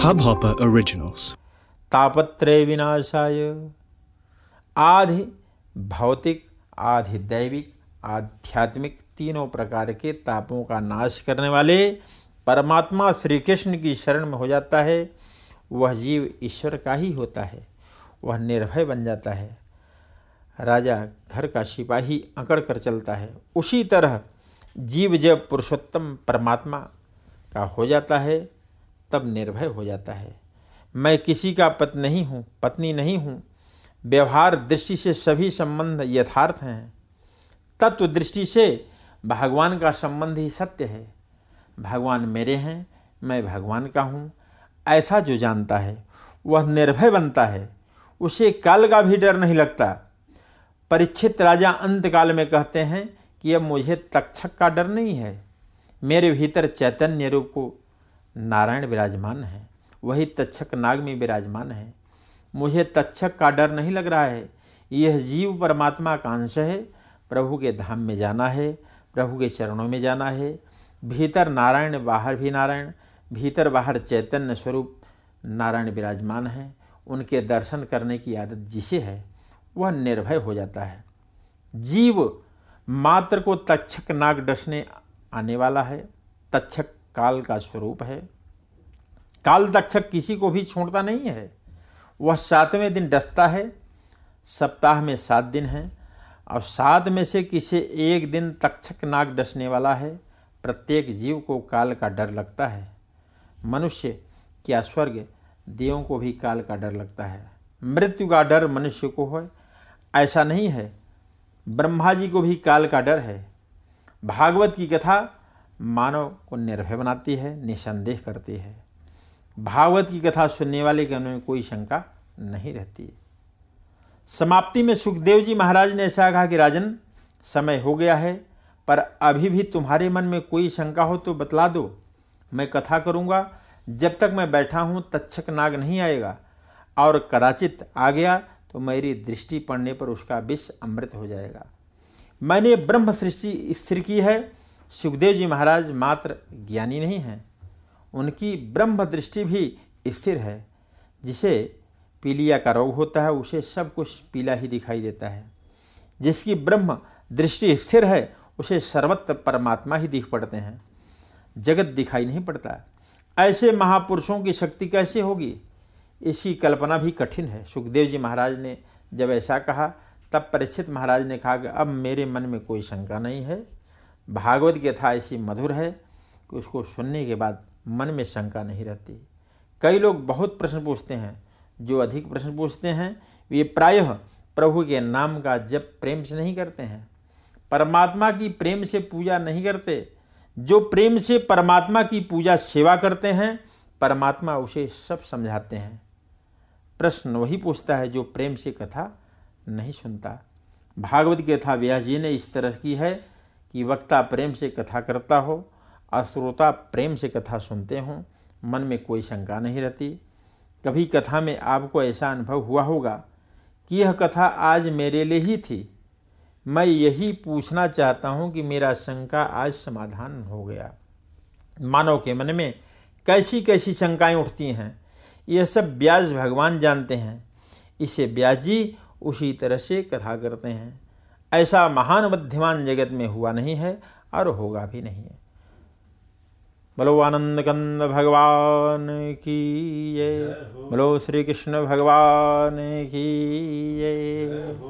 Hubhopper Originals. तापत्रय विनाशाय। आधि भौतिक आधि दैविक, आध्यात्मिक तीनों प्रकार के तापों का नाश करने वाले परमात्मा श्री कृष्ण की शरण में हो जाता है। वह जीव ईश्वर का ही होता है। वह निर्भय बन जाता है। राजा घर का सिपाही अकड़ कर चलता है। उसी तरह जीव जब पुरुषोत्तम परमात्मा का हो जाता है तब निर्भय हो जाता है। मैं किसी का पत नहीं हूँ, पत्नी नहीं हूँ। व्यवहार दृष्टि से सभी संबंध यथार्थ हैं। तत्व दृष्टि से भगवान का संबंध ही सत्य है। भगवान मेरे हैं, मैं भगवान का हूँ। ऐसा जो जानता है, वह निर्भय बनता है। उसे काल का भी डर नहीं लगता। परीक्षित राजा अंतकाल में कहते हैं कि अब मुझे तक्षक का डर नहीं है। मेरे भीतर चैतन्य रूप को नारायण विराजमान है। वही तक्षक नाग में विराजमान है। मुझे तक्षक का डर नहीं लग रहा है। यह जीव परमात्मा का अंश है। प्रभु के धाम में जाना है। प्रभु के चरणों में जाना है। भीतर नारायण, बाहर भी नारायण। भीतर बाहर चैतन्य स्वरूप नारायण विराजमान है। उनके दर्शन करने की आदत जिसे है, वह निर्भय हो जाता है। जीव मात्र को तक्षक नाग डसने आने वाला है। तक्षक काल का स्वरूप है। काल तक्षक किसी को भी छोड़ता नहीं है। वह सातवें दिन डसता है, सप्ताह में सात दिन हैं और सात में से किसी एक दिन तक्षक नाग डसने वाला है। प्रत्येक जीव को काल का डर लगता है। मनुष्य क्या स्वर्ग देवों को भी काल का डर लगता है। मृत्यु का डर मनुष्य को है। ऐसा नहीं है। ब्रह्मा जी को भी काल का डर है। भागवत की कथा मानव को निर्भय बनाती है, निसंदेह करती है। भागवत की कथा सुनने वाले के में कोई शंका नहीं रहती। है समाप्ति में सुखदेव जी महाराज ने ऐसा कहा कि राजन, समय हो गया है, पर अभी भी तुम्हारे मन में कोई शंका हो तो बतला दो। मैं कथा करूँगा, जब तक मैं बैठा हूँ तक्षक नाग नहीं आएगा। और कदाचित आ गया तो मेरी दृष्टि पड़ने पर उसका विष अमृत हो जाएगा। मैंने ब्रह्म सृष्टि स्थिर की है सुखदेव जी महाराज मात्र ज्ञानी नहीं हैं। उनकी ब्रह्म दृष्टि भी स्थिर है। जिसे पीलिया का रोग होता है, उसे सब कुछ पीला ही दिखाई देता है। जिसकी ब्रह्म दृष्टि स्थिर है, उसे सर्वत्र परमात्मा ही दिख पड़ते हैं। जगत दिखाई नहीं पड़ता। ऐसे महापुरुषों की शक्ति कैसे होगी? इसकी कल्पना भी कठिन है। सुखदेव जी महाराज ने जब ऐसा कहा, तब परीक्षित महाराज ने कहा कि अब मेरे मन में कोई शंका नहीं है। भागवत कथा ऐसी मधुर है कि उसको सुनने के बाद मन में शंका नहीं रहती। कई लोग बहुत प्रश्न पूछते हैं, जो अधिक प्रश्न पूछते हैं, वे प्रायः प्रभु के नाम का जब प्रेम से नहीं करते हैं। परमात्मा की प्रेम से पूजा नहीं करते। जो प्रेम से परमात्मा की पूजा सेवा करते हैं, परमात्मा उसे सब समझाते हैं। प्रश्न वही पूछता है जो प्रेम से कथा नहीं सुनता। भागवत कथा व्यास जी ने इस तरह की है कि वक्ता प्रेम से कथा करता हो, अश्रोता प्रेम से कथा सुनते हों, मन में कोई शंका नहीं रहती। कभी कथा में आपको ऐसा अनुभव हुआ होगा कि यह कथा आज मेरे लिए ही थी। मैं यही पूछना चाहता हूँ कि मेरा शंका आज समाधान हो गया। मानव के मन में कैसी कैसी शंकाएँ उठती हैं, यह सब ब्याज भगवान जानते हैं। इसे ब्याज जी उसी तरह से कथा करते हैं। ऐसा महान मध्यमान जगत में हुआ नहीं है और होगा भी नहीं है। बोलो आनंद कंद भगवान की ये। बोलो श्री कृष्ण भगवान की ये।